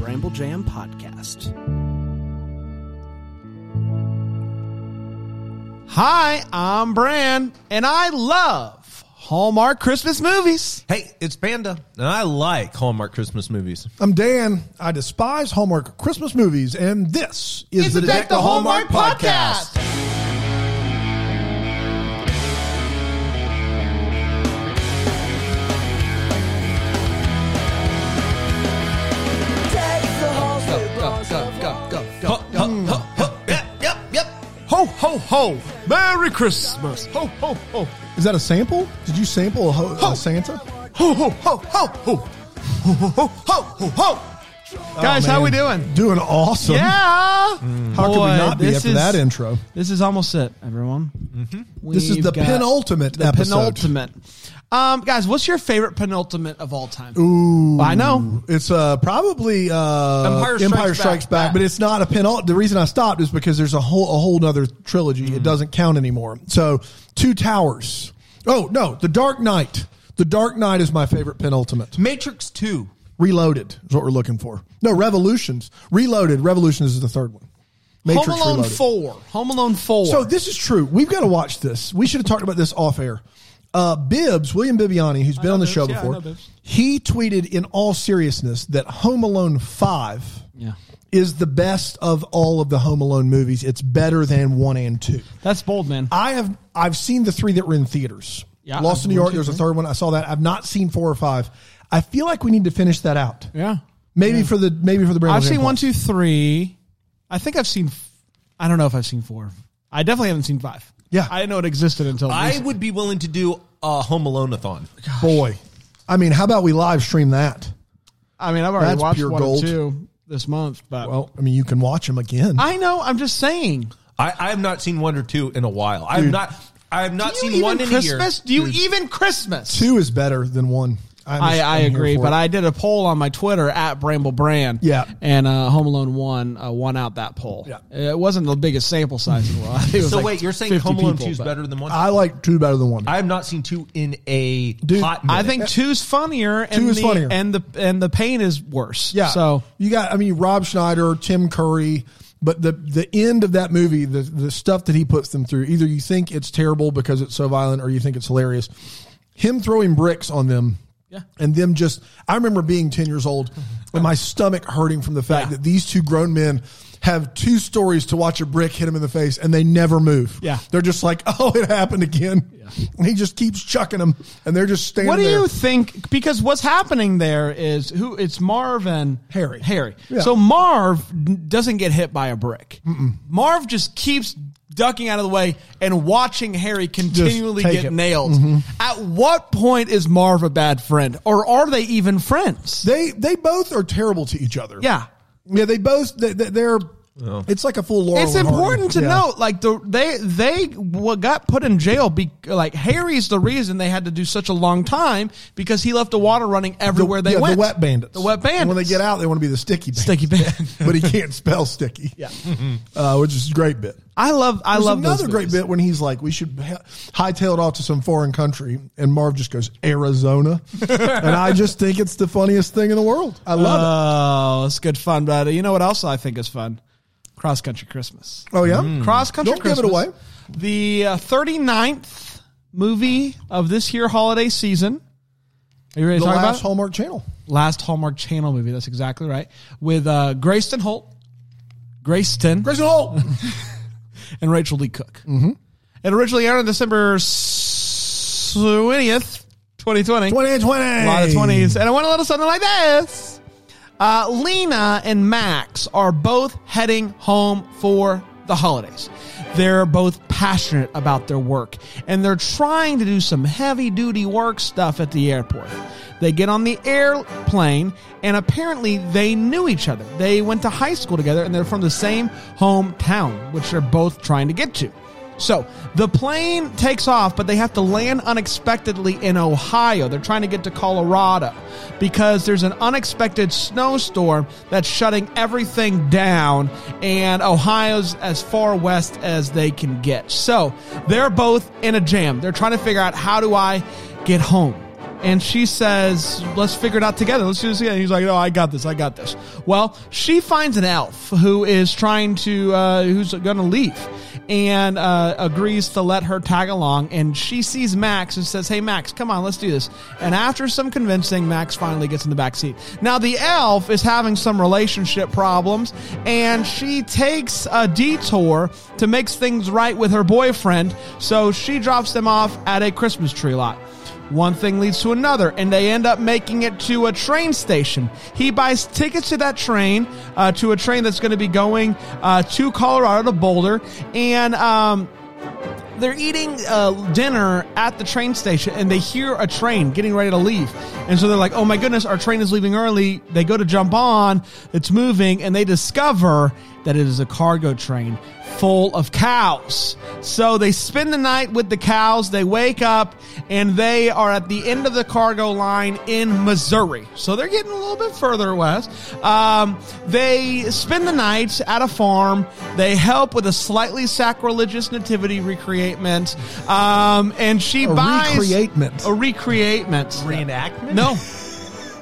Bramble Jam podcast. Hi, I'm Bram, and I love Hallmark Christmas movies. Hey, it's Panda, and I like Hallmark Christmas movies. I'm Dan. I despise Hallmark Christmas movies, and this is It's the Deck the Hallmark podcast. Ho, ho, ho! Merry Christmas! Ho, ho, ho! Is that a sample? Did you sample a, ho- a Santa? Ho, ho, ho, ho, ho! Ho, ho, ho, ho, ho, ho! Oh, Guys, how Oh, man. we doing? Doing awesome. Yeah! Mm. How could we not be after is- that intro? This is almost it, everyone. Mm-hmm. This is the got penultimate the episode. penultimate. Um, guys, what's your favorite penultimate of all time? Ooh, I know. It's uh, probably uh, Empire Empire, Strikes Strikes, Back. Back, but it's not a penult. The reason I stopped is because there's a whole a whole nother trilogy. Mm. It doesn't count anymore. So Two Towers. Oh no, The Dark Knight. The Dark Knight is my favorite penultimate. Matrix 2. Reloaded is what we're looking for. No, Revolutions. Reloaded. Revolutions is the third one. Matrix Home Alone Reloaded. Four. Home Alone Four. So this is true. We've got to watch this. We should have talked about this off air. Uh, Bibbs, William Bibbiani, who's been on the Bibbs. show Yeah, before, he tweeted in all seriousness that Home Alone 5 yeah, is the best of all of the Home Alone movies. It's better than 1 and 2. that's bold, man. I have I've seen the three that were in theaters. Yeah, Lost in I've New York, there's a third one. I saw that. I've not seen 4 or 5. I feel like we need to finish that out. yeah, Maybe for the maybe for the Bramble I've seen one, Plus. two, three. I think I've seen. f- I don't know if I've seen four. I definitely haven't seen five. Yeah. I didn't know it existed until. I recently. would be willing to do a Home Alone-a-thon. Boy. I mean, how about we live stream that? I mean, I've already That's watched pure one gold. or two this month, but Well, I mean, you can watch them again. I know. I'm just saying. I, I have not seen one or two in a while. I have not. I have not Do you seen one even in a Christmas? year. Do you even Christmas? Two is better than one. I'm I, I agree, but it. I did a poll on my Twitter at Bramble Brand. Yeah. and uh, Home Alone one uh, won out that poll. Yeah. it wasn't the biggest sample size in the world. It was So like wait, you're saying Home Alone people, 2 is better than one? I like two better than one. I have not seen two in a Dude, hot I think two's funnier. And Two is the, funnier. and the and the pain is worse. yeah. So you got, I mean, Rob Schneider, Tim Curry, but the the end of that movie, the the stuff that he puts them through, either you think it's terrible because it's so violent, or you think it's hilarious. Him throwing bricks on them. Yeah. And them just, I remember being 10 years old and my stomach hurting from the fact Yeah. that these two grown men have two stories to watch a brick hit them in the face and they never move. Yeah. They're just like, oh, it happened again. And he just keeps chucking them and they're just standing What do there. you think? Because what's happening there is who it's Marv and Harry. Harry. Yeah. So Marv doesn't get hit by a brick. Marv just keeps ducking out of the way and watching Harry continually get it. nailed. Mm-hmm. At what point is Marv a bad friend, or are they even friends? They they both are terrible to each other. Yeah. yeah. They both they, they- they're. It's like a full Laurel. It's and Hardy. important to Yeah. note, like the they they what got put in jail. Be, like Harry's the reason they had to do such a long time because he left the water running The, everywhere they yeah, went. the wet bandits. The wet bandits. And when they get out, they want to be the sticky bandits. Sticky bandits. but he can't spell sticky. Yeah. uh, which is a great bit. I love I There's love another those great bit when he's like, "We should ha- hightail it off to some foreign country," and Marv just goes, "Arizona," and I just think it's the funniest thing in the world. I love it. Oh, it's good fun, buddy. you know what else I think is fun? Cross Country Christmas. Oh yeah, Cross Country Don't give Christmas. it away. The uh, 39th movie of this year holiday season. Are you ready to The talk last about? Hallmark Channel. last Hallmark Channel movie. That's exactly right. With uh, Greyston Holt, Greyston, Grayson Holt. and Rachael Leigh Cook. Mm-hmm. It originally aired on December 20th, 2020. 2020. A lot of 20s. And I want a little something like this. Uh, Lena and Max are both heading home for the holidays. They're both passionate about their work and they're trying to do some heavy duty work stuff at the airport. They get on the airplane and apparently they knew each other. They went to high school together and they're from the same hometown, which they're both trying to get to. So the plane takes off, but they have to land unexpectedly in Ohio. They're trying to get to Colorado because there's an unexpected snowstorm that's shutting everything down, and Ohio's as far west as they can get. So they're both in a jam. They're trying to figure out how do I get home? and she says, "Let's figure it out together. Let's do this together." He's like, "No, I got this. I got this." Well, she finds an elf who is trying to, uh, who's going to leave, and uh, agrees to let her tag along. And she sees Max and says, "Hey, Max, come on, let's do this." And after some convincing, Max finally gets in the back seat. Now, the elf is having some relationship problems, and she takes a detour to make things right with her boyfriend. So she drops them off at a Christmas tree lot. One thing leads to another, and they end up making it to a train station. He buys tickets to that train, uh, to a train that's going to be going uh, to Colorado to Boulder, and um, they're eating uh, dinner at the train station and they hear a train getting ready to leave. And so they're like, oh my goodness, our train is leaving early. They go to jump on, it's moving, and they discover that it is a cargo train full of cows. So they spend the night with the cows. They wake up and they are at the end of the cargo line in Missouri. So they're getting a little bit further west. Um, they spend the night at a farm. They help with a slightly sacrilegious nativity recreatment. Um, and she buys. A buys recreatment. a recreatment. Reenactment? No,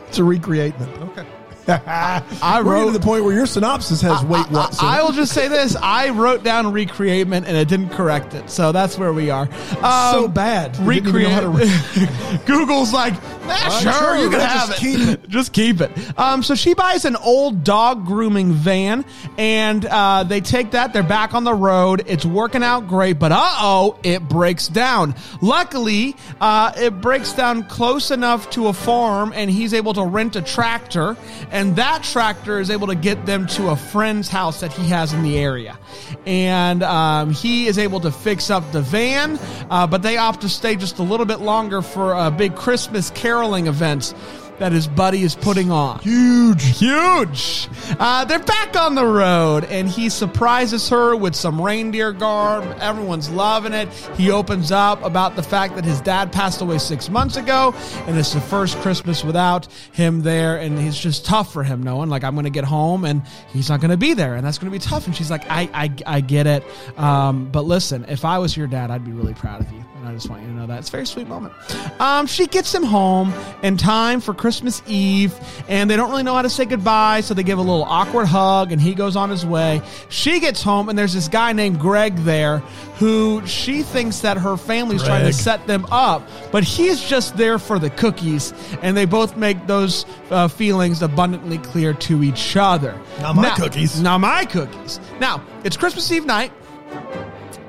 It's a recreatment. Okay. I We're wrote getting to the point where your synopsis has wait what. I, I will just say this: I wrote down recreatment and it didn't correct it, so that's where we are. Um, so bad. You didn't even know Recreate. re- Google's like, "Ah, sure, sure, you can have just it. keep it." Just keep it. Um, so she buys an old dog grooming van, and uh, they take that. They're back on the road. It's working out great, but uh oh, it breaks down. Luckily, uh, it breaks down close enough to a farm, and he's able to rent a tractor, and that tractor is able to get them to a friend's house that he has in the area, and um, he is able to fix up the van, uh, but they opt to stay just a little bit longer for a big Christmas caroling event that his buddy is putting on. Huge, huge. Uh, they're back on the road, and he surprises her with some reindeer garb. Everyone's loving it. He opens up about the fact that his dad passed away six months ago, and it's the first Christmas without him there, and it's just tough for him, knowing like I'm going to get home and he's not going to be there, and that's going to be tough. And she's like, I, I, I get it, um, but listen, if I was your dad, I'd be really proud of you. I just want you to know that. It's a very sweet moment. Um, she gets him home in time for Christmas Eve, and they don't really know how to say goodbye, so they give a little awkward hug, and he goes on his way. She gets home, and there's this guy named Greg there who she thinks that her family's trying to set them up, but he's just there for the cookies, and they both make those uh, feelings abundantly clear to each other. Not my Now- cookies. Not my cookies. Now, it's Christmas Eve night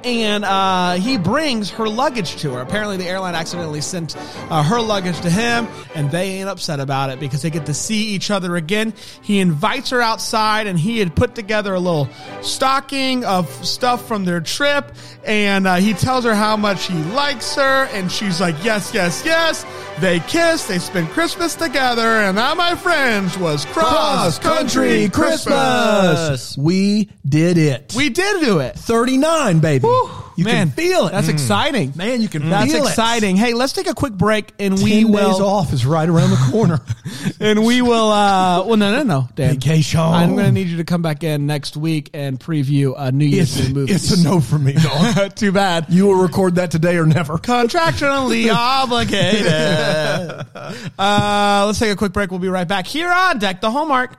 and uh, he brings her luggage to her. Apparently, the airline accidentally sent uh, her luggage to him, and they ain't upset about it because they get to see each other again. He invites her outside, and he had put together a little stocking of stuff from their trip, and uh, he tells her how much he likes her, and she's like, "Yes, yes, yes." They kiss, they spend Christmas together, and that, my friends, was cross Cross country Christmas. We did it. We did do it. 39, baby. You Man, can feel it. That's exciting. Man, you can That's feel it. exciting. Hey, let's take a quick break and 10 we days will off is right around the corner. and we will uh well no no no Dan. Vacation. I'm gonna need you to come back in next week and preview a New Year's it's, movie. it's a no for me, dog. Too bad. you will record that today or never. Contractually obligated. Uh, let's take a quick break. We'll be right back here on Deck the Hallmark.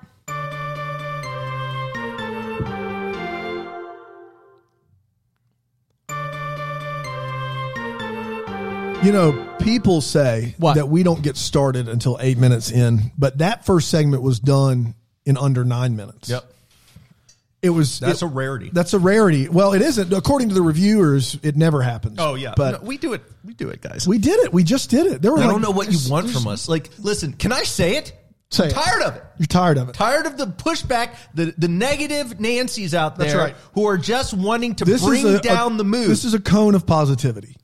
You know, people say What? that we don't get started until eight minutes in, but that first segment was done in under nine minutes. Yep. It was That's it- a rarity. That's a rarity. Well, it isn't. According to the reviewers, it never happens. Oh yeah, but No, we do it. We do it, guys. we did it. We just did it. There were I like- don't know what you want from us. Like, listen, can I say it? Say I'm it. tired of it. You're tired of it. Tired of the pushback, the the negative Nancy's out there That's right. who are just wanting to This bring a, down a- the mood. This is a cone of positivity.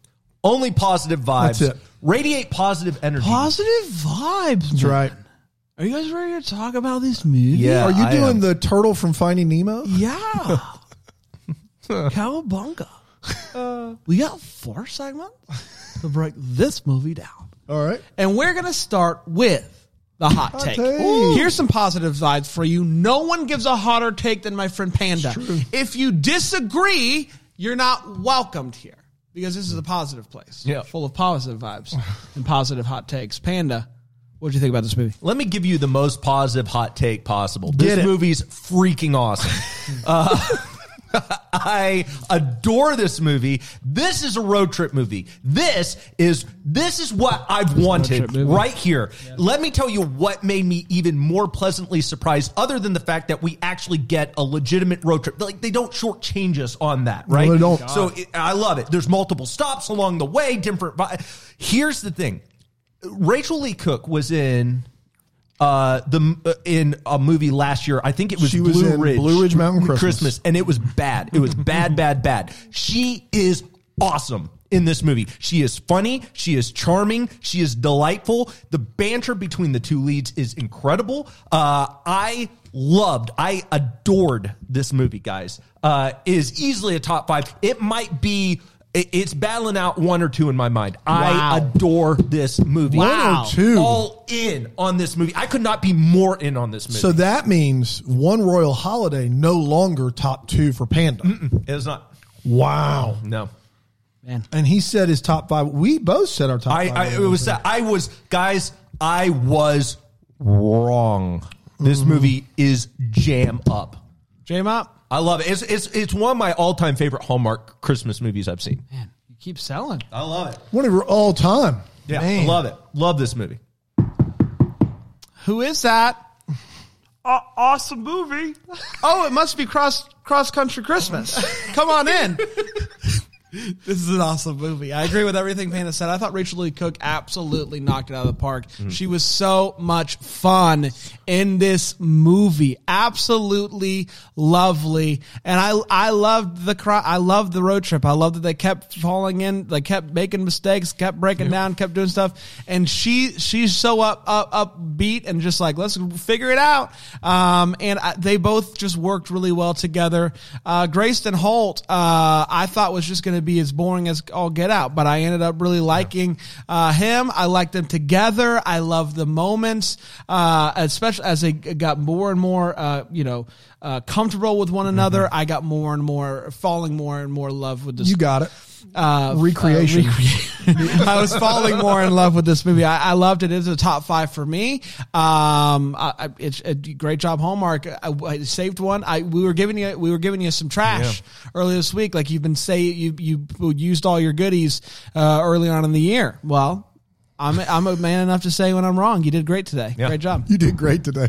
Only positive vibes. That's it. Radiate positive energy. Positive vibes. That's right. Are you guys ready to talk about this movie? Yeah, Are you I doing am. the turtle from Finding Nemo? Yeah. Cowabunga. we got four segments to break this movie down. All right. And we're going to start with the hot, take. take. Here's some positive vibes for you. No one gives a hotter take than my friend Panda. If you disagree, you're not welcomed here. Because this is a positive place. Yeah. full of positive vibes and positive hot takes. Panda, what do you think about this movie? Let me give you the most positive hot take possible. This Get it. movie's freaking awesome. uh, I adore this movie. This is a road trip movie. This is this is what I've wanted right here. Let me tell you what made me even more pleasantly surprised, other than the fact that we actually get a legitimate road trip. Like they don't shortchange us on that, right? they don't. So it, I love it. There's multiple stops along the way, different. Here's the thing: Rachael Leigh Cook was in uh the uh, in a movie last year. I think it was She was Blue in Ridge Blue Ridge Mountain Christmas. and it was bad. It was bad, bad, bad. She is awesome in this movie. She is funny. She is charming. She is delightful. The banter between the two leads is incredible. Uh, I loved, I adored this movie, guys. Uh, it is easily a top five. It might be. It- It's battling out one or two in my mind. Wow. I adore this movie. Wow. One or two. All in on this movie. I could not be more in on this movie. So that means one Royal Holiday no longer top two for Panda. it was not. Wow. No. Man, And he said his top five. We both said our top I, five. I it was I was guys. I was wrong. This mm-hmm. movie is jam up. Jam up. I love it. It's it's it's one of my all time favorite Hallmark Christmas movies I've seen. Man, you keep selling. I love it. one of your all time. Yeah, Man. I love it. Love this movie. Who is that? awesome movie. Oh, it must be cross cross country Christmas. Come on in. This is an awesome movie. I agree with everything Panda said. I thought Rachael Leigh Cook absolutely knocked it out of the park. She was so much fun in this movie. Absolutely lovely. And I I loved the cry I loved the road trip. I loved that they kept falling in, they kept making mistakes, kept breaking down, kept doing stuff. And she she's so up up upbeat and just like let's figure it out. Um and I, they both just worked really well together. Uh Greyston Holt uh I thought was just going to be as boring as all get out, but I ended up really liking uh him. I liked them together. I love the moments uh especially as they got more and more uh you know uh comfortable with one another. I got more and more falling more and more in love with this You got it. Uh, Recreation. uh, recre- I was falling more in love with this movie. I, I loved it. It's a top five for me. Um, I, it's a great job, Hallmark. I, I saved one. I we were giving you we were giving you some trash earlier this week. Like you've been say you you used all your goodies uh, early on in the year. Well. I'm a, I'm a man enough to say when I'm wrong. You did great today. Yeah. Great job. You did great today.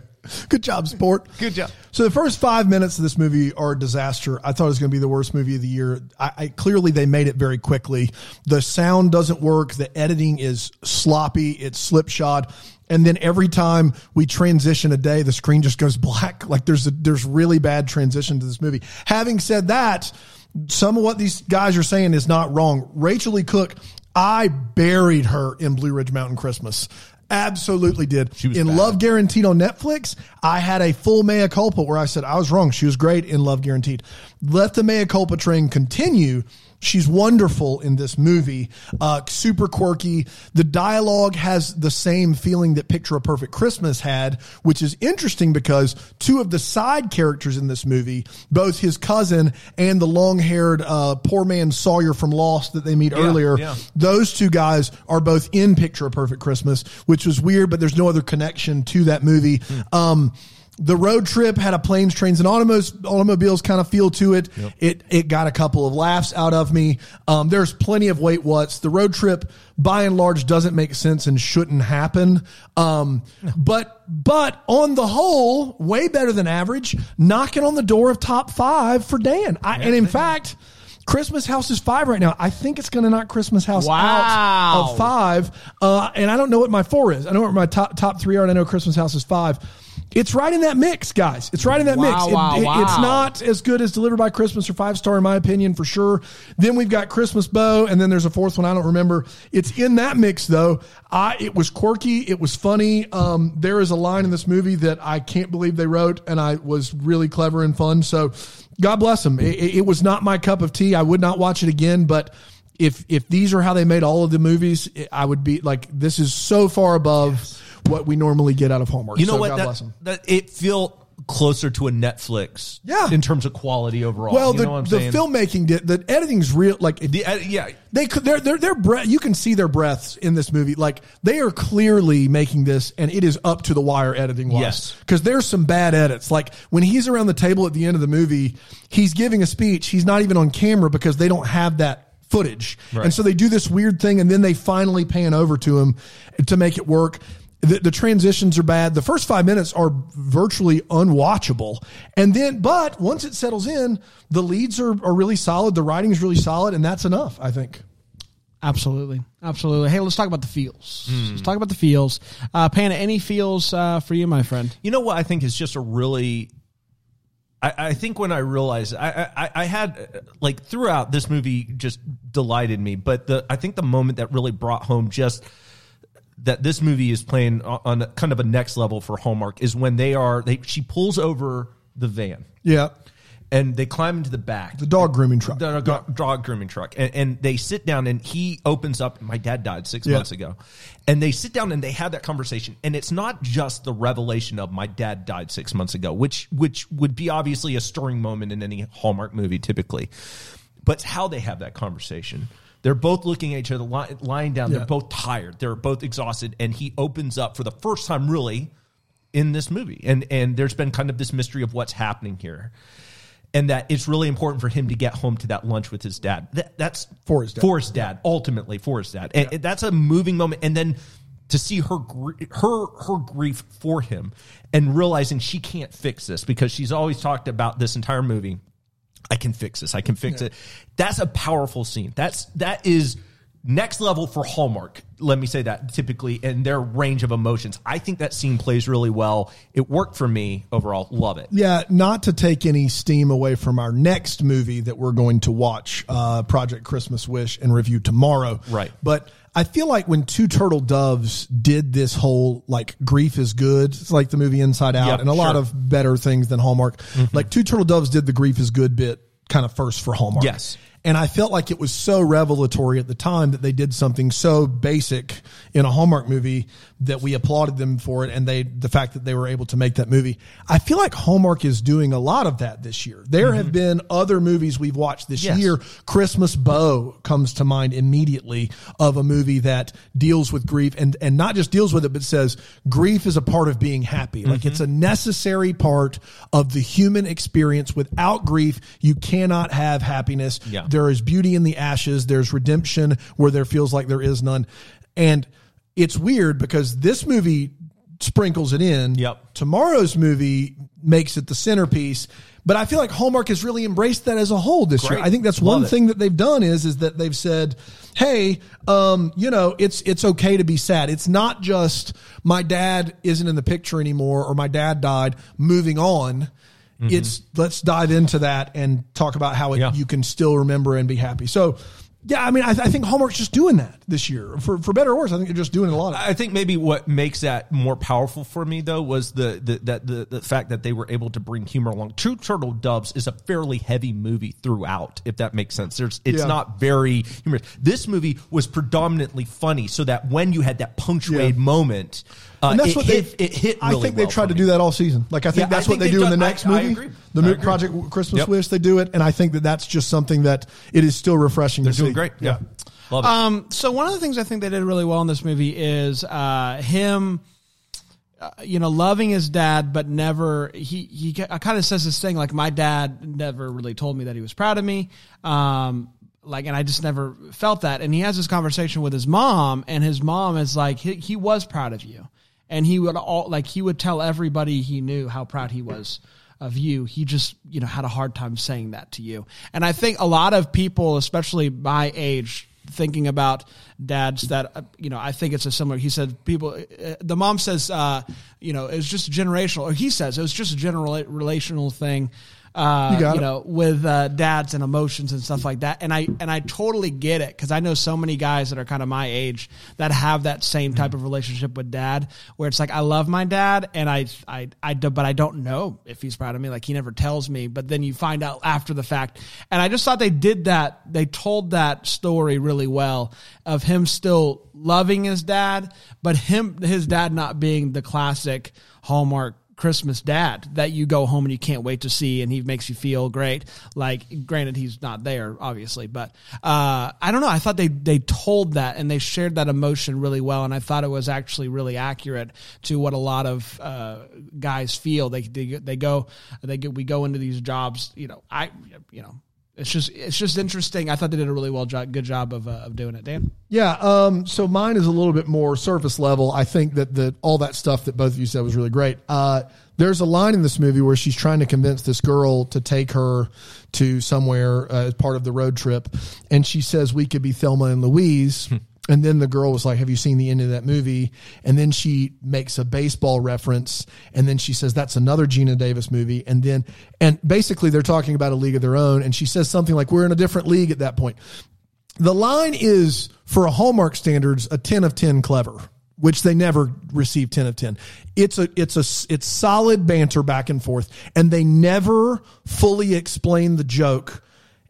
Good job, sport. Good job. So the first five minutes of this movie are a disaster. I thought it was going to be the worst movie of the year. I, I clearly they made it very quickly. The sound doesn't work. The editing is sloppy. It's slipshod. And then every time we transition a day, the screen just goes black. Like there's a, there's really bad transition to this movie. Having said that, some of what these guys are saying is not wrong. Rachael Leigh Cook, I buried her in Blue Ridge Mountain Christmas. Absolutely did. She was in bad. Love Guaranteed on Netflix, I had a full mea culpa where I said I was wrong. She was great in Love Guaranteed. Let the mea culpa train continue. She's wonderful in this movie. Uh, super quirky. The dialogue has the same feeling that Picture a Perfect Christmas had, which is interesting because two of the side characters in this movie, both his cousin and the long haired uh, poor man Sawyer from Lost that they meet earlier, yeah. those two guys are both in Picture a Perfect Christmas, which was weird, but there's no other connection to that movie. Um, the road trip had a planes, trains, and automobiles, automobiles kind of feel to it. It it got a couple of laughs out of me. Um, there's plenty of wait what's. The road trip, by and large, doesn't make sense and shouldn't happen. Um, but but on the whole, way better than average. Knocking on the door of top five for Dan. I, and in fact. Christmas House is five right now. I think it's going to knock Christmas House Wow. out of five. Uh, and I don't know what my four is. I don't know what my top top three are, and I know Christmas House is five. It's right in that mix, guys. It's right in that Wow, mix. It- wow, it- wow. It's not as good as Delivered by Christmas or five star, in my opinion, for sure. Then we've got Christmas Bow, and then there's a fourth one I don't remember. It's in that mix, though. I it was quirky. It was funny. Um, there is a line in this movie that I can't believe they wrote, and I was really clever and fun. So, God bless them. It, it- was not my cup of tea. I would not watch it again, but if if these are how they made all of the movies, I would be like, this is so far above what we normally get out of Hallmark. You know So what? God That, bless that it feel closer to a Netflix. Yeah. in terms of quality overall. Well, You the, know what I'm the filmmaking, did, the editing's real. Like The, uh, yeah, they could, their their their breath. You can see their breaths in this movie. Like they are clearly making this, and it is up to the wire editing wise. Yes. because there's some bad edits. Like when he's around the table at the end of the movie, he's giving a speech. He's not even on camera because they don't have that footage, Right. and so they do this weird thing, and then they finally pan over to him to make it work. The, the transitions are bad. The first five minutes are virtually unwatchable. And then, but once it settles in, the leads are, are really solid. The writing is really solid. And that's enough, I think. Absolutely, absolutely. Hey, let's talk about the feels. Let's talk about the feels. Uh, Panda, any feels uh, for you, my friend? You know what I think is just a really. I, I think when I realized I, I I had uh, like throughout this movie just delighted me, but the I think the moment that really brought home just that this movie is playing on on kind of a next level for Hallmark is when they are they she pulls over the van. Yeah. and they climb into the back. The dog grooming truck. the dog, dog grooming truck. And, and they sit down and he opens up my dad died six Yeah. months ago. And they sit down and they have that conversation. And it's not just the revelation of my dad died six months ago which which would be obviously a stirring moment in any hallmark movie typically. But it's how they have that conversation they're both looking at each other li- lying down Yeah. they're both tired they're both exhausted and he opens up for the first time really in this movie and and there's been kind of this mystery of what's happening here and that it's really important for him to get home to that lunch with his dad. That, that's For his dad. For his dad, ultimately for his dad, and and that's a moving moment. And then to see her her her grief for him, and realizing she can't fix this because she's always talked about this entire movie. I can fix this. I can fix it. That's a powerful scene. That's that is next level for Hallmark. Let me say that typically in their range of emotions. I think that scene plays really well. It worked for me overall. Love it. Yeah, not to take any steam away from our next movie that we're going to watch, uh, Project Christmas Wish, and review tomorrow. Right. But I feel like when Two Turtle Doves did this whole like grief is good, it's like the movie Inside Out, Yep, and a lot of better things than Hallmark. Mm-hmm. Like Two Turtle Doves did the grief is good bit kind of first for Hallmark. Yes. And I felt like it was so revelatory at the time that they did something so basic in a Hallmark movie that we applauded them for it. And they, the fact that they were able to make that movie. I feel like Hallmark is doing a lot of that this year. There have mm-hmm. been other movies we've watched this Yes. year. Christmas Bow comes to mind immediately of a movie that deals with grief and, and not just deals with it, but says grief is a part of being happy. Like mm-hmm. it's a necessary part of the human experience. Without grief, you cannot have happiness. Yeah. There is beauty in the ashes. There's redemption where there feels like there is none. And it's weird because this movie sprinkles it in. Yep. Tomorrow's movie makes it the centerpiece. But I feel like Hallmark has really embraced that as a whole this year. I think that's Love one it. thing that they've done is is that they've said, "Hey, um, you know, it's it's okay to be sad. It's not just my dad isn't in the picture anymore or my dad died. Moving on." It's let's dive into that and talk about how it, Mm-hmm. Yeah. you can still remember and be happy. So, yeah, I mean, I, I think Hallmark's just doing that this year for for better or worse. I think they're just doing a lot of. I think maybe what makes that more powerful for me though was the the that the, the fact that they were able to bring humor along. Two Turtle Doves is a fairly heavy movie throughout, if that makes sense. There's it's Yeah. not very humorous. This movie was predominantly funny, so that when you had that punctuated Yeah. moment, uh, and that's it what hit, they it hit. I really think they well tried to me. do that all season. Like I think Yeah, I that's what think they they've do in the next I- I movie. agree. The I agree. Project Christmas Yep. Wish, they do it, and I think that that's just something that it is still refreshing. They're to doing see. great. Yeah, love it. Um, so one of the things I think they did really well in this movie is uh, him, uh, you know, loving his dad, but never. He he kind of says this thing like, "My dad never really told me that he was proud of me." Um, like, and I just never felt that. And he has this conversation with his mom, and his mom is like, he, he was proud of you, and he would all like he would tell everybody he knew how proud he was of you. He just, you know, had a hard time saying that to you. And I think a lot of people, especially my age, thinking about dads that, uh, you know, I think it's a similar, he said people, uh, the mom says, uh, you know, it's just generational, or he says it was just a general relational thing. Uh, You you know, with uh, dads and emotions and stuff like that, and I and I totally get it because I know so many guys that are kind of my age that have that same type of relationship with dad, where it's like I love my dad, and I I I do, but I don't know if he's proud of me. Like he never tells me, but then you find out after the fact. And I just thought they did that. They told that story really well of him still loving his dad, but him his dad not being the classic Hallmark Christmas dad that you go home and you can't wait to see, and he makes you feel great. Like, granted, he's not there, obviously, but uh, I don't know. I thought they they told that and they shared that emotion really well, and I thought it was actually really accurate to what a lot of uh, guys feel. They, they they go they get, we go into these jobs. You know, I you know. It's just it's just interesting. I thought they did a really well job, good job of, uh, of doing it, Dan. Yeah. Um, so mine is a little bit more surface level. I think that the all that stuff that both of you said was really great. Uh, there's a line in this movie where she's trying to convince this girl to take her to somewhere uh, as part of the road trip, and she says we could be Thelma and Louise. And then the girl was like, Have you seen the end of that movie? And then she makes a baseball reference. And then she says, That's another Geena Davis movie. And then, and basically they're talking about a league of their own. And she says something like, We're in a different league at that point. The line is, for a Hallmark standards, a 10 of 10 clever. Which they never receive ten of ten. It's a it's a it's solid banter back and forth, and they never fully explain the joke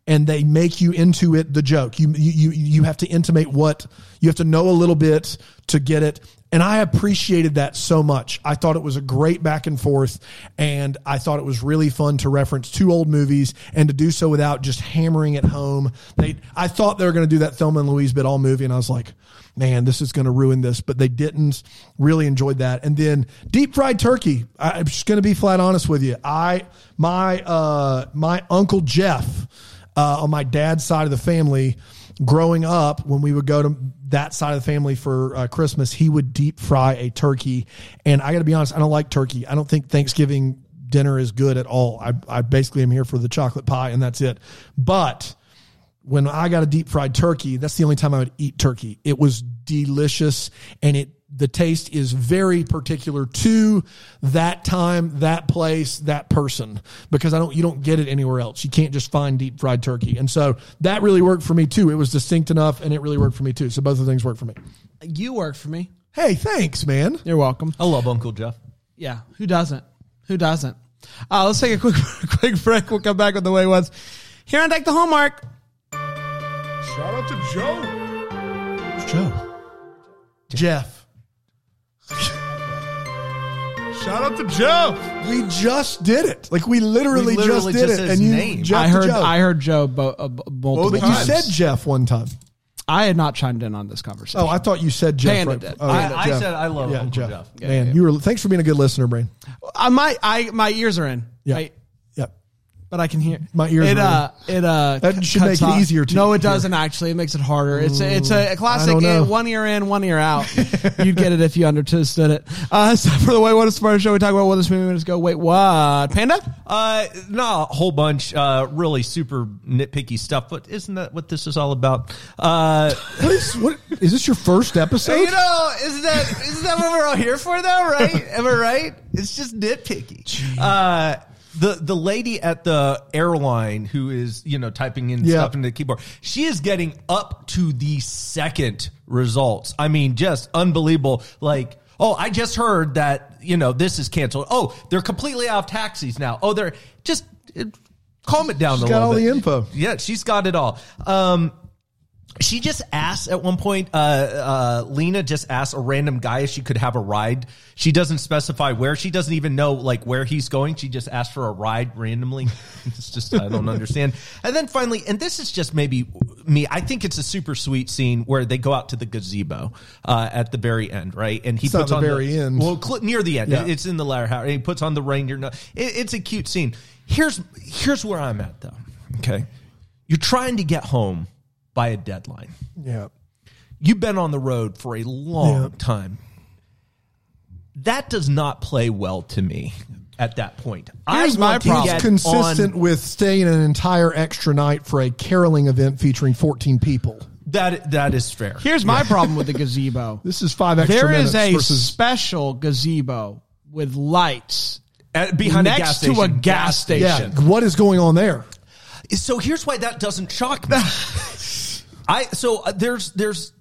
and they make you into it the joke. You you you have to intimate what you have to know a little bit to get it. And I appreciated that so much. I thought it was a great back and forth, and I thought it was really fun to reference two old movies and to do so without just hammering it home. They, I thought they were going to do that Thelma and Louise bit all movie, and I was like, man, this is going to ruin this, but they didn't. Really enjoyed that. And then deep fried turkey. I'm just going to be flat honest with you. I my uh my uncle Jeff uh, on my dad's side of the family growing up when we would go to that side of the family for uh, christmas he would deep fry a turkey. And i gotta be honest i don't like turkey. I don't think thanksgiving dinner is good at all. I, I basically am here for the chocolate pie and that's it. But when i got a deep fried turkey that's the only time i would eat turkey. It was delicious and it the taste is very particular to that time, that place, that person because I don't you don't get it anywhere else. You can't just find deep fried turkey. And so that really worked for me too. It was distinct enough and it really worked for me too. So both of the things worked for me. You worked for me. Hey, thanks, man. You're welcome. I love Uncle Jeff. Yeah, who doesn't? Who doesn't? Uh, let's take a quick quick break. We'll come back with the way it was. Here on Deck the Hallmark. Shout out to Joe. Who's Joe? Jeff. Shout out to Joe. We just did it. Like we literally, We literally just did just it. said and you name. Jeff I to heard Joe. I heard Joe bo- uh, b- multiple But you times. said Jeff one time. I had not chimed in on this conversation. Oh, I thought you said Jeff. Panda right- did. Oh, I, yeah, I Jeff. said I love Yeah, Uncle Jeff. Jeff. Man, you were. Thanks for being a good listener, Brain. I my I my ears are in. Yeah. I- Yep. But I can hear My ears It uh, it uh, That should cuts make it easier to No, it hear. doesn't actually. It makes it harder. It's a, it's a, classic don't uh, one ear in, one ear out. You'd get it if you understood it. Uh, so for the way what is smart show, we talk about what this movie minutes go. Wait, what? Panda? Uh, no, a whole bunch, uh, really super nitpicky stuff, but isn't that what this is all about? Uh, What is what? Is this your first episode? you know, isn't that, isn't that what we're all here for though, right? Am I right? It's just nitpicky. Uh, the, the lady at the airline who is, you know, typing in Yeah. stuff into the keyboard, she is getting up to the second results. I mean, just unbelievable. Like, Oh, I just heard that, you know, this is canceled. Oh, they're completely out of taxis now. Oh, they're just uh, calm it down She's a got all bit. the info. Yeah, she's got it all. Um, she just asked at one point, uh, uh, Lena just asked a random guy if she could have a ride. She doesn't specify where. She doesn't even know like where he's going. She just asked for a ride randomly. it's just, I don't understand. And then finally, and this is just maybe me, I think it's a super sweet scene where they go out to the gazebo, uh, at the very end, right? And he It's puts the on very end. Well, cl- near the end. Yeah. It's in the latter house. He puts on the reindeer. No- It, it's a cute scene. Here's, here's where I'm at though. Okay. You're trying to get home by a deadline. Yeah. You've been on the road for a long Yeah. time. That does not play well to me at that point. Here's I my want problem. get Consistent on- with staying an entire extra night for a caroling event featuring 14 people. that that is fair. Here's my problem with the gazebo. This is five extra There minutes is a versus special gazebo with lights At- behind a next gas to a gas station. yeah. What is going on there? So here's why that doesn't shock me. I so uh, there's there's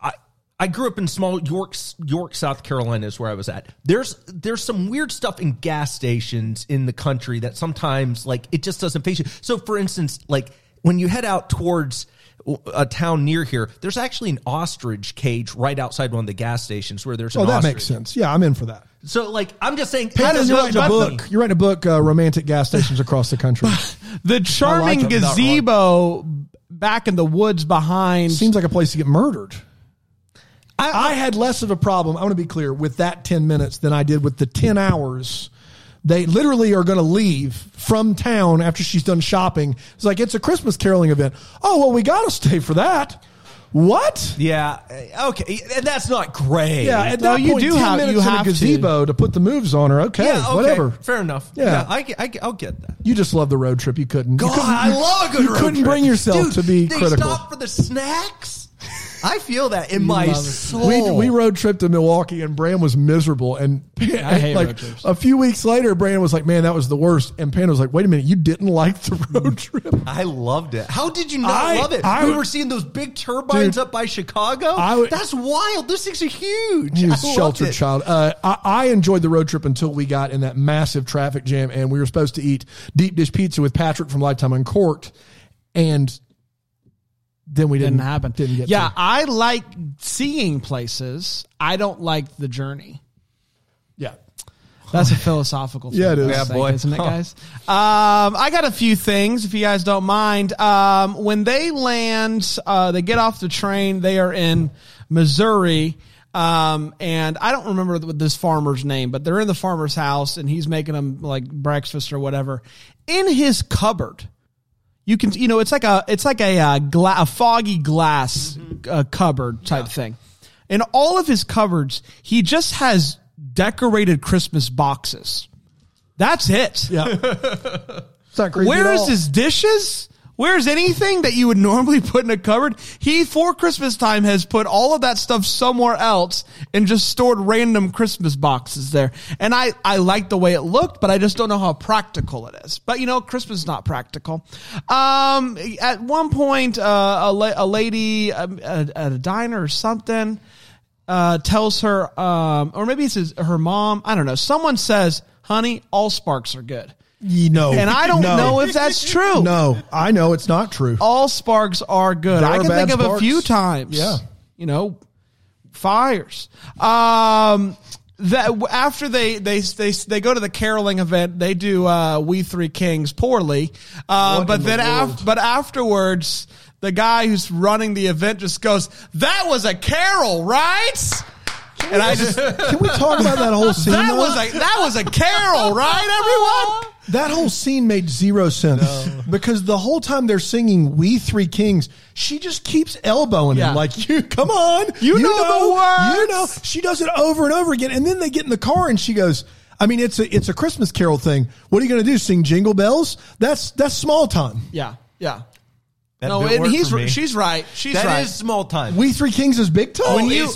I I grew up in small York York South Carolina is where I was at. There's there's some weird stuff in gas stations in the country that sometimes like it just doesn't face you. So for instance, like when you head out towards a town near here, there's actually an ostrich cage right outside one of the gas stations where there's an Oh, that ostrich. makes sense. Yeah, I'm in for that. So like, I'm just saying. Peyton, does you're writing a bug me. book. You're writing a book. Uh, romantic gas stations across the country. The charming like 'em, not gazebo back in the woods behind. Seems like a place to get murdered. I, I had less of a problem. I want to be clear with that ten minutes than I did with the ten hours. They literally are going to leave from town after she's done shopping. It's like it's a Christmas caroling event. Oh well, we got to stay for that. What? Yeah. uh, Okay. And that's not great. Yeah, at No, that you point, do 10 have- minutes you in a have to. gazebo to. put the moves on her. Okay, Yeah, okay, whatever. Fair enough. Yeah. I, I, I'll get that. You just love the road trip. You couldn't. you God, couldn't, I love a good road trip. You road couldn't trip. bring yourself Dude, to be they critical. stop for the snacks. I feel that in my love it. soul. We, we road trip to Milwaukee and Bram was miserable. And I hate like road trips. a few weeks later, Bram was like, "Man, that was the worst." And Panda was like, "Wait a minute, you didn't like the road trip?" I loved it. How did you not I- love it? I we would- were seeing those big turbines Dude, up by Chicago. I would- That's wild. Those things are huge. He was a loved sheltered it. child. Uh, I, I enjoyed the road trip until we got in that massive traffic jam, and we were supposed to eat deep dish pizza with Patrick from Lifetime Uncorked, and then we didn't didn't happen. Didn't get. yeah, to. I like seeing places. I don't like the journey. yeah. That's a philosophical thing. Yeah, it is. Yeah, think, boy. Isn't it, guys? Um, I got a few things, if you guys don't mind. Um, when they land, uh, they get off the train. They are in Missouri. Um, and I don't remember this farmer's name, but they're in the farmer's house and he's making them like breakfast or whatever. In his cupboard, you can, you know, it's like a, it's like a, uh, gla- a foggy glass uh, cupboard type thing. In all of his cupboards, he just has decorated Christmas boxes. That's it. Yeah. it's not creepy. Where is his dishes? Where's anything that you would normally put in a cupboard? He, for Christmas time, has put all of that stuff somewhere else and just stored random Christmas boxes there. And I, I like the way it looked, but I just don't know how practical it is. But you know, Christmas is not practical. Um, at one point, uh, a, la- a lady um, at a diner or something, uh, tells her, um, or maybe it's her mom, I don't know. Someone says, honey, all sparks are good. You know, And I don't No. know if that's true. No, I know it's not true. All sparks are good. There I can think of a few times. Yeah. You know, fires. Um, that after they, they they they go to the caroling event, they do uh, "We Three Kings" poorly, uh, but in the then af- but afterwards, the guy who's running the event just goes, "That was a carol, right?" And I just Can we talk about that whole scene? though? was a that was a carol, right, everyone? That whole scene made zero sense because the whole time they're singing "We Three Kings," she just keeps elbowing Yeah. him like, "You come on, You know the words." You know." She does it over and over again, and then they get in the car and she goes. I mean, it's a it's a Christmas Carol thing. What are you going to do? Sing Jingle Bells? That's that's small time. Yeah, yeah. That no, and he's for she's right. She's That right. is small time. We Three Kings is big time. when you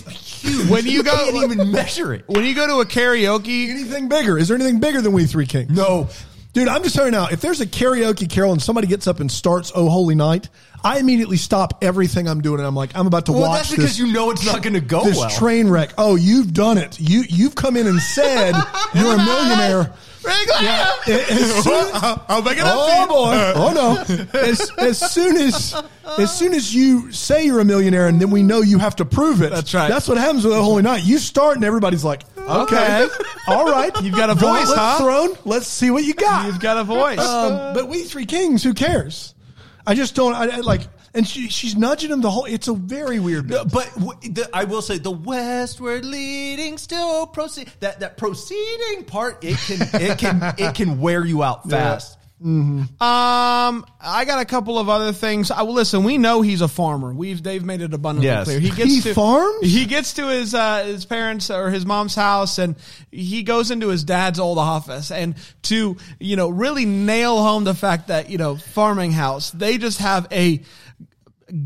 when you go can't even measure it. when you go to a karaoke, anything bigger? Is there anything bigger than We Three Kings? No. Dude, I'm just telling you now, if there's a karaoke carol and somebody gets up and starts Oh Holy Night, I immediately stop everything I'm doing and I'm like, I'm about to Well, watch that's because this, you know it's not going to go this well. train wreck. Oh, you've done it. You you've come in and said you're a millionaire. yeah. As soon- I'll make it oh boy! Oh no! As, as soon as as soon as you say you're a millionaire, and then we know you have to prove it. That's right. That's what happens with a holy night. You start, and everybody's like, "Okay, all right, You've got a Gauntlet voice, huh? Thrown. Let's see what you got." You've got a voice. Um, but we three kings, who cares? I just don't. I, I like, and she she's nudging him the whole. It's a very weird. Bit. But w- the, I will say the westward leading still proceed. That that proceeding part it can it can it can wear you out fast. Um, I got a couple of other things. I will listen. We know he's a farmer. We've they've made it abundantly Yes. clear. He gets He to farms? He gets to his uh, his parents or his mom's house, and he goes into his dad's old office. And to you know really nail home the fact that you know farming house, they just have a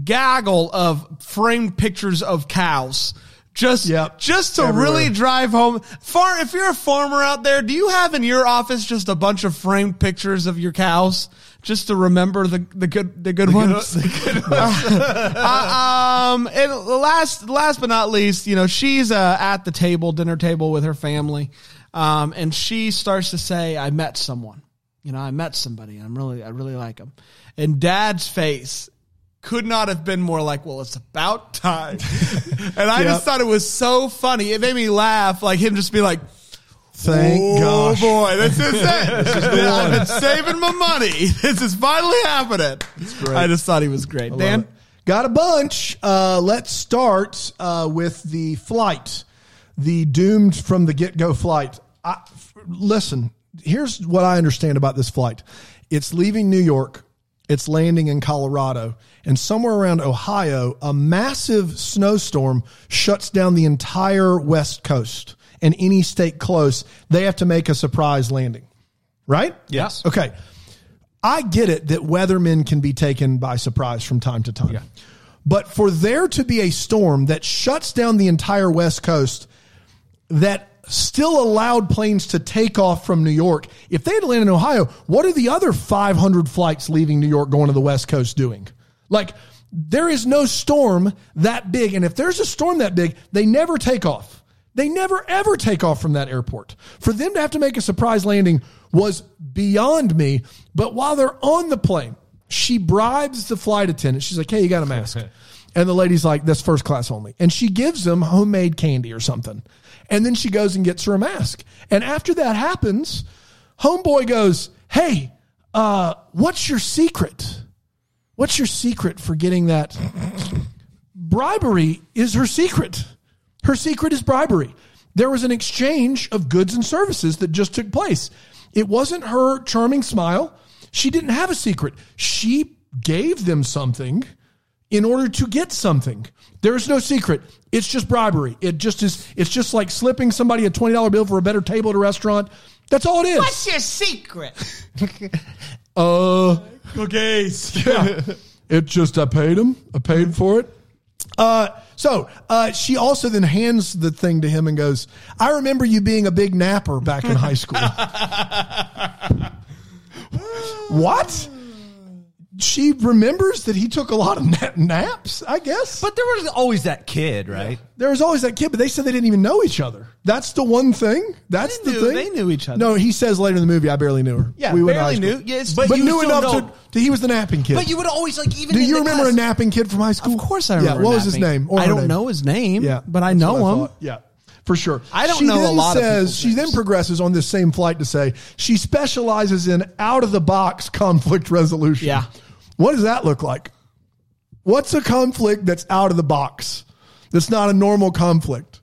gaggle of framed pictures of cows. Just, Yep. just to Everywhere. really drive home. Far, if you're a farmer out there, do you have in your office just a bunch of framed pictures of your cows, just to remember the the good the good ones? Uh, um, and last last but not least, you know, she's uh, at the table, dinner table with her family, um, and she starts to say, "I met someone." You know, I met somebody. I'm really, I really like him. And Dad's face could not have been more like, well, it's about time. and I Yep. just thought it was so funny. It made me laugh, like him just be like, Thank oh gosh. boy, this is it. I've been saving my money. This is finally happening. great. I just thought he was great. Dan, Got a bunch. Uh, let's start uh, with the flight, the doomed from the get go flight. I, f- listen, here's what I understand about this flight it's leaving New York, it's landing in Colorado, and somewhere around Ohio, a massive snowstorm shuts down the entire West Coast. And any state close, they have to make a surprise landing, right? Yes. Okay. I get it that weathermen can be taken by surprise from time to time. But for there to be a storm that shuts down the entire West Coast that still allowed planes to take off from New York, if they had landed in Ohio, what are the other 500 flights leaving New York going to the West Coast doing? Like, there is no storm that big. And if there's a storm that big, they never take off. They never ever take off from that airport. For them to have to make a surprise landing was beyond me. But while they're on the plane, she bribes the flight attendant. She's like, hey, you got a mask. and the lady's like, that's first class only. And she gives them homemade candy or something. And then she goes and gets her a mask. And after that happens, homeboy goes, hey, uh, what's your secret? What's your secret for getting that? bribery is her secret. Her secret is bribery. There was an exchange of goods and services that just took place. It wasn't her charming smile. She didn't have a secret. She gave them something in order to get something. There's no secret. It's just bribery. It just is it's just like slipping somebody a $20 bill for a better table at a restaurant. That's all it is. what's your secret? Uh Cookies. yeah. It just I paid him. I paid for it. Uh, so uh, she also then hands the thing to him and goes, "I remember you being a big napper back in high school." what? She remembers that he took a lot of na- naps. I guess, But there was always that kid, right? there was always that kid. But they said they didn't even know each other. That's the one thing. That's the knew- thing. they knew each other. No, he says later in the movie, "I barely knew her." Yeah, we barely knew. Yes, but, but you knew enough know- to, to. He was the napping kid. But you would always like even. Do you remember class- a napping kid from high school? Of course I remember. Yeah. What was his name? Or I don't name? know his name. Yeah, but I know him. thought. Yeah, for sure. I don't she know a lot of says, She then progresses on this same flight to say she specializes in out of the box conflict resolution. Yeah. What does that look like? What's a conflict that's out of the box? That's not a normal conflict.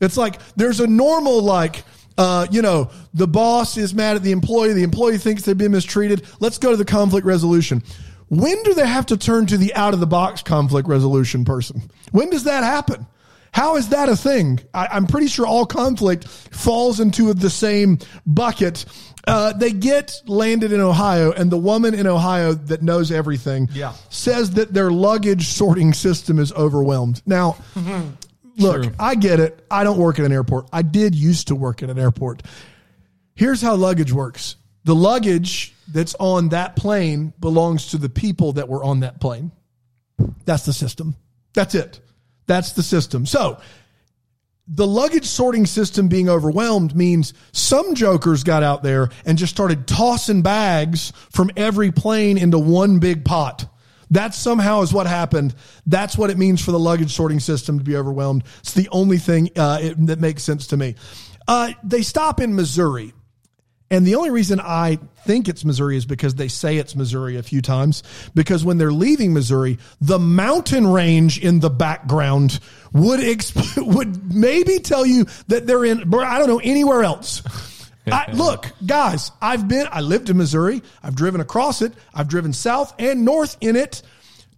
It's like there's a normal like. Uh, you know, the boss is mad at the employee. The employee thinks they've been mistreated. Let's go to the conflict resolution. When do they have to turn to the out of the box conflict resolution person? When does that happen? How is that a thing? I, I'm pretty sure all conflict falls into the same bucket. Uh, they get landed in Ohio, and the woman in Ohio that knows everything Yeah. says that their luggage sorting system is overwhelmed. Now, look, I get it. I don't work at an airport. I did used to work at an airport. Here's how luggage works the luggage that's on that plane belongs to the people that were on that plane. That's the system. That's it. That's the system. So, the luggage sorting system being overwhelmed means some jokers got out there and just started tossing bags from every plane into one big pot. That somehow is what happened. That's what it means for the luggage sorting system to be overwhelmed. It's the only thing uh, it, that makes sense to me. Uh, they stop in Missouri. And the only reason I think it's Missouri is because they say it's Missouri a few times. Because when they're leaving Missouri, the mountain range in the background would exp- would maybe tell you that they're in I don't know anywhere else. I, look, guys, I've been I lived in Missouri. I've driven across it. I've driven south and north in it.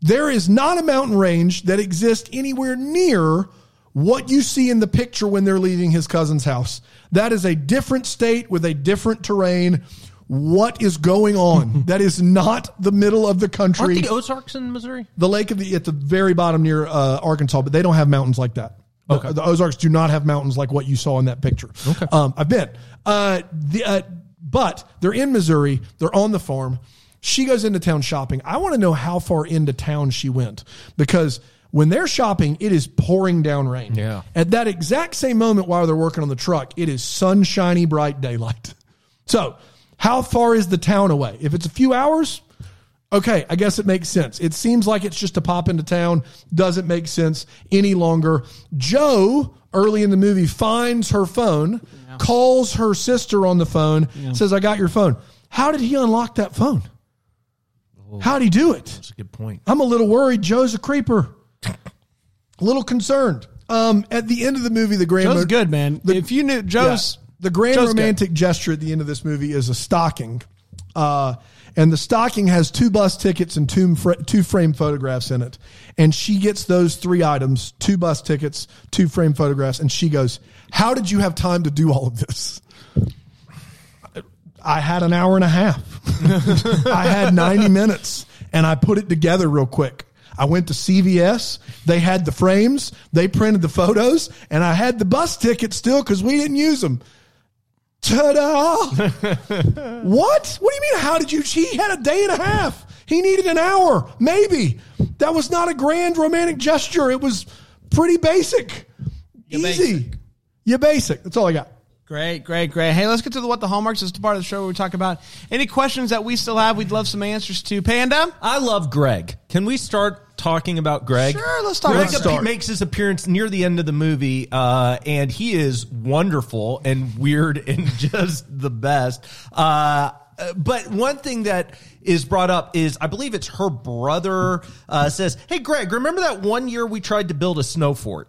There is not a mountain range that exists anywhere near what you see in the picture when they're leaving his cousin's house. That is a different state with a different terrain. What is going on? that is not the middle of the country. Aren't the Ozarks in Missouri? the lake of the at the very bottom near uh, Arkansas, but they don't have mountains like that. Okay. The, Ozarks do not have mountains like what you saw in that picture. Okay. Um, I've been. Uh, the, uh, but they're in Missouri. They're on the farm. She goes into town shopping. I want to know how far into town she went because when they're shopping, it is pouring down rain. Yeah. At that exact same moment while they're working on the truck, it is sunshiny, bright daylight. So, how far is the town away? If it's a few hours, okay, I guess it makes sense. It seems like it's just a pop into town. Doesn't make sense any longer. Joe early in the movie finds her phone, calls her sister on the phone, says, I got your phone. How did he unlock that phone? Oh. How'd he do it? That's a good point. I'm a little worried. Joe's a creeper. A little concerned. Um, at the end of the movie, the grand Joe's good, man. if you knew Joe's yeah. the grand Joe's good. romantic gesture at the end of this movie is a stocking, uh, and the stocking has two bus tickets and two two frame photographs in it. And she gets those three items: two bus tickets, two frame photographs. And she goes, "How did you have time to do all of this?" I had an hour and a half. I had 90 minutes and I put it together real quick. I went to CVS. They had the frames. They printed the photos and I had the bus ticket still because we didn't use them. Ta-da! what? What do you mean? How did you? He had a day and a half. He needed an hour, maybe. That was not a grand romantic gesture. It was pretty basic, You easy. basic. You basic. That's all I got. Great, great, great. Hey, let's get to the what the hallmarks. This is the part of the show where we talk about any questions that we still have. We'd love some answers to. Panda. I love Greg. Can we start talking about Greg? Sure, let's talk Greg about Greg. makes his appearance near the end of the movie, uh, and he is wonderful and weird and just the best. Uh, but one thing that is brought up is I believe it's her brother uh, says, "Hey, Greg, remember that one year we tried to build a snow fort?"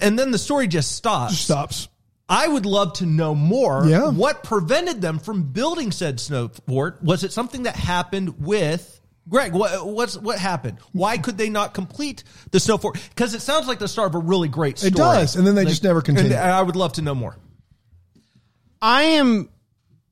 And then the story just stops. Stops. I would love to know more. Yeah. What prevented them from building said snow fort? Was it something that happened with Greg? What what's what happened? Why could they not complete the snow fort? Because it sounds like the start of a really great story. It does, and then they just never continue. And I would love to know more. I am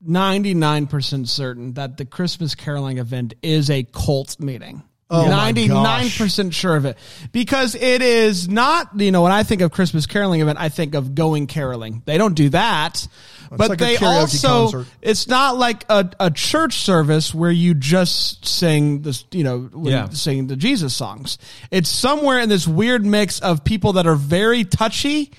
99% certain that the Christmas caroling event is a cult meeting. Oh 99% sure of it. Because it is not, you know, when I think of Christmas caroling event, I think of going caroling. They don't do that. but like they also, concert. it's not like a, a church service where you just sing this, you know, Yeah. sing the Jesus songs. It's somewhere in this weird mix of people that are very touchy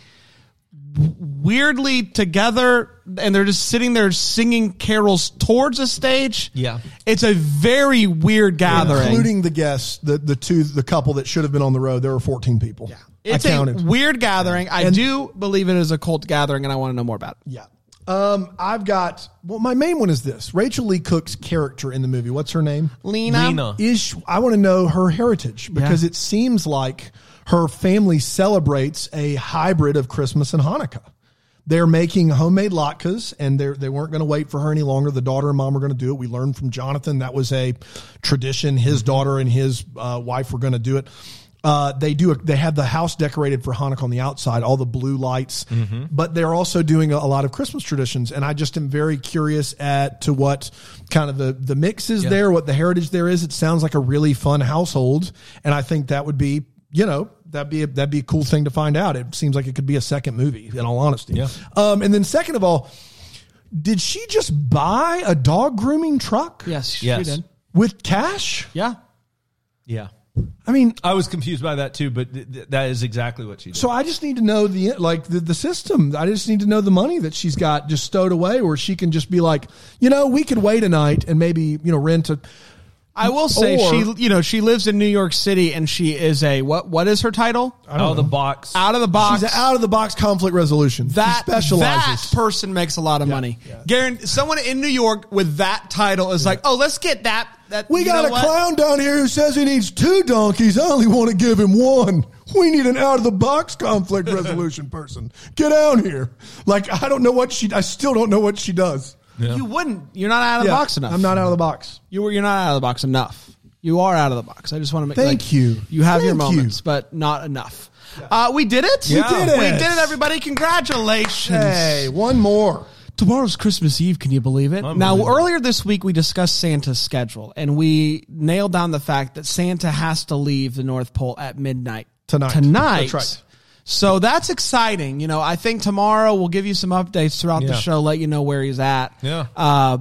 weirdly together and they're just sitting there singing carols towards a stage. Yeah. It's a very weird gathering. including the guests, the the two, the couple that should have been on the road. There were fourteen people. Yeah, it's I a counted. weird gathering. I do believe it is a cult gathering and I want to know more about it. yeah. Um, I've got well, my main one is this: Rachael Leigh Cook's character in the movie. What's her name? Lena. Lena. Is I want to know her heritage because Yeah. it seems like her family celebrates a hybrid of Christmas and Hanukkah. They're making homemade latkes, and they they weren't going to wait for her any longer. The daughter and mom were going to do it. We learned from Jonathan that was a tradition. His daughter and his uh, wife were going to do it. Uh, they do. A, they have the house decorated for Hanukkah on the outside, all the blue lights. But they're also doing a, a lot of Christmas traditions, and I just am very curious at to what kind of the the mix is there, what the heritage there is. It sounds like a really fun household, and I think that would be, you know, that'd be a, that'd be a cool thing to find out. It seems like it could be a second movie, in all honesty. Yeah. Um, and then second of all, did she just buy a dog grooming truck? Yes, she Yes. did. With cash? Yeah. Yeah. I mean, I was confused by that too, but th- th- that is exactly what she did. So I just need to know the like the, the system. I just need to know the money that she's got just stowed away, where she can just be like, you know, we could wait a night and maybe you know rent a. I will say Or- she, you know, she lives in New York City and she is a what? What is her title? oh, the box. Out of the box. She's out of the box conflict resolution. that she specializes. that person makes a lot of money. Guarantee someone in New York with that title is like, oh, let's get that. That we you got know a what? clown down here who says he needs two donkeys. I only want to give him one. We need an out of the box conflict resolution person. Get down here. Like I don't know what she. I still don't know what she does. You wouldn't. You're not out of the Yeah, box enough. I'm not out of the box. You were. You're not out of the box enough. You are out of the box. I just want to make. Thank like, you. You have your Thank you. moments, but not enough. Uh, we did it. Yeah. did it. We did it, everybody! Congratulations. Hey, one more. Tomorrow's Christmas Eve. Can you believe it? Now, Unbelievable. earlier this week, we discussed Santa's schedule, and we nailed down the fact that Santa has to leave the North Pole at midnight Tonight. Tonight, That's right. So that's exciting. You know, I think tomorrow we'll give you some updates throughout the show, let you know where he's at. Yeah. Uh,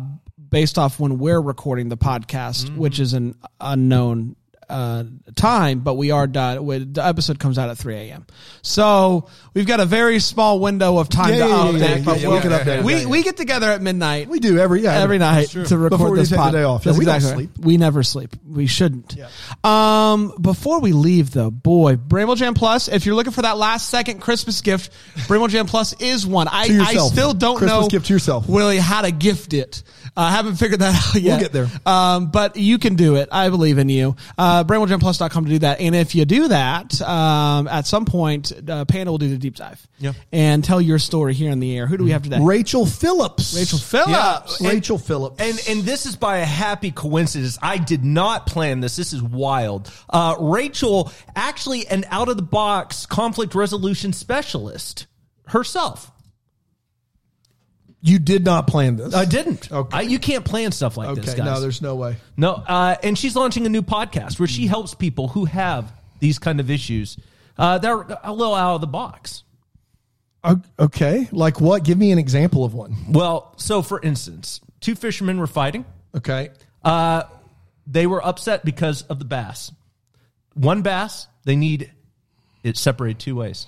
based off when we're recording the podcast, which is an unknown uh, time, but we are done. with- The episode comes out at 3 a.m. So we've got a very small window of time Yeah, to yeah, update. yeah, but we'll- we can update it. we, we get together at midnight. We do every yeah every night to record Before this the day off. Yeah, That's we exactly right. We never sleep. We shouldn't. Um, before we leave, though, boy, Bramble Jam Plus. If you're looking for that last second Christmas gift, Bramble Jam Plus is one. I, I still don't Christmas know gift to yourself. really how to gift it. I haven't figured that out yet. We'll get there. Um, but you can do it. I believe in you. Uh, BrambleJamPlus.com to do that. And if you do that, um, at some point, uh, Panda will do the deep dive. Yeah. And tell your story here in the air. Who do we have today? Rachel Phillips. Rachel Phillips. Yeah. Rachel Phillips. And and this is by a happy coincidence. I did not plan this. This is wild. Uh, Rachel actually an out of the box conflict resolution specialist herself. You did not plan this. I didn't. Okay. I, you can't plan stuff like this, okay, guys. no, there's no way. No, uh, and she's launching a new podcast where she helps people who have these kind of issues. Uh, they're a little out of the box. Okay, like what? Give me an example of one. Well, so for instance, two fishermen were fighting. Okay, Uh, they were upset because of the bass. One bass, they need it separated two ways.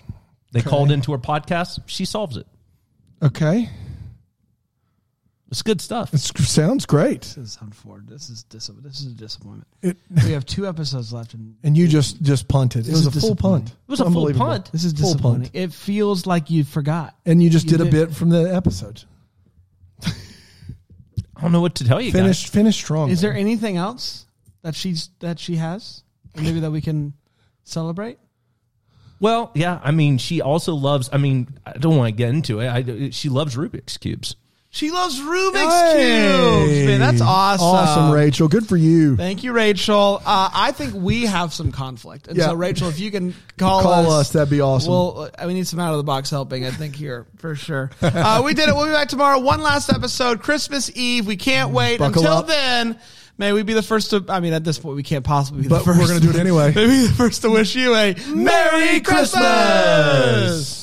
They called into her podcast. She solves it. okay, It's good stuff. it sounds great. This is unfortunate. This is dis- this is a disappointment. It, We have two episodes left, and and you just just punted. It was a full punt. It was a full punt. this is Full disappointing. punt. It feels like you forgot. and you just You did a bit from the episode. I don't know what to tell you Finished, finished strong. Is there anything else that she's that she has, and maybe that we can celebrate? Well, yeah. I mean, she also loves. I mean, I don't want to get into it. I, she loves Rubik's cubes. She loves Rubik's Hey. cubes. Man, that's awesome. Awesome, Rachel. Good for you. Thank you, Rachel. Uh, I think we have some conflict, and Yeah. so Rachel, if you can call, Call us, us, that'd be awesome. Well, uh, we need some out of the box helping. I think here for sure. Uh, we did it. We'll be back tomorrow. One last episode, Christmas Eve. We can't wait. Buckle Until up. then, may we be the first to. I mean, at this point, we can't possibly be the But first. we're gonna do it anyway. Maybe the first to wish you a Merry Christmas.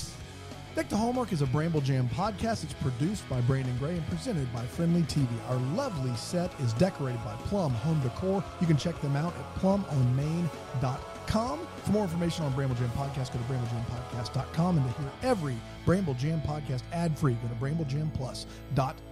Deck the Hallmark is a Bramble Jam podcast. It's produced by Brandon Gray and presented by Friendly TV. Our lovely set is decorated by Plum Home Decor. You can check them out at plumonmain.com. For more information on Bramble Jam Podcast, go to bramblejamPodcast.com. And to hear every Bramble Jam podcast ad free, go to bramblejamplus.com.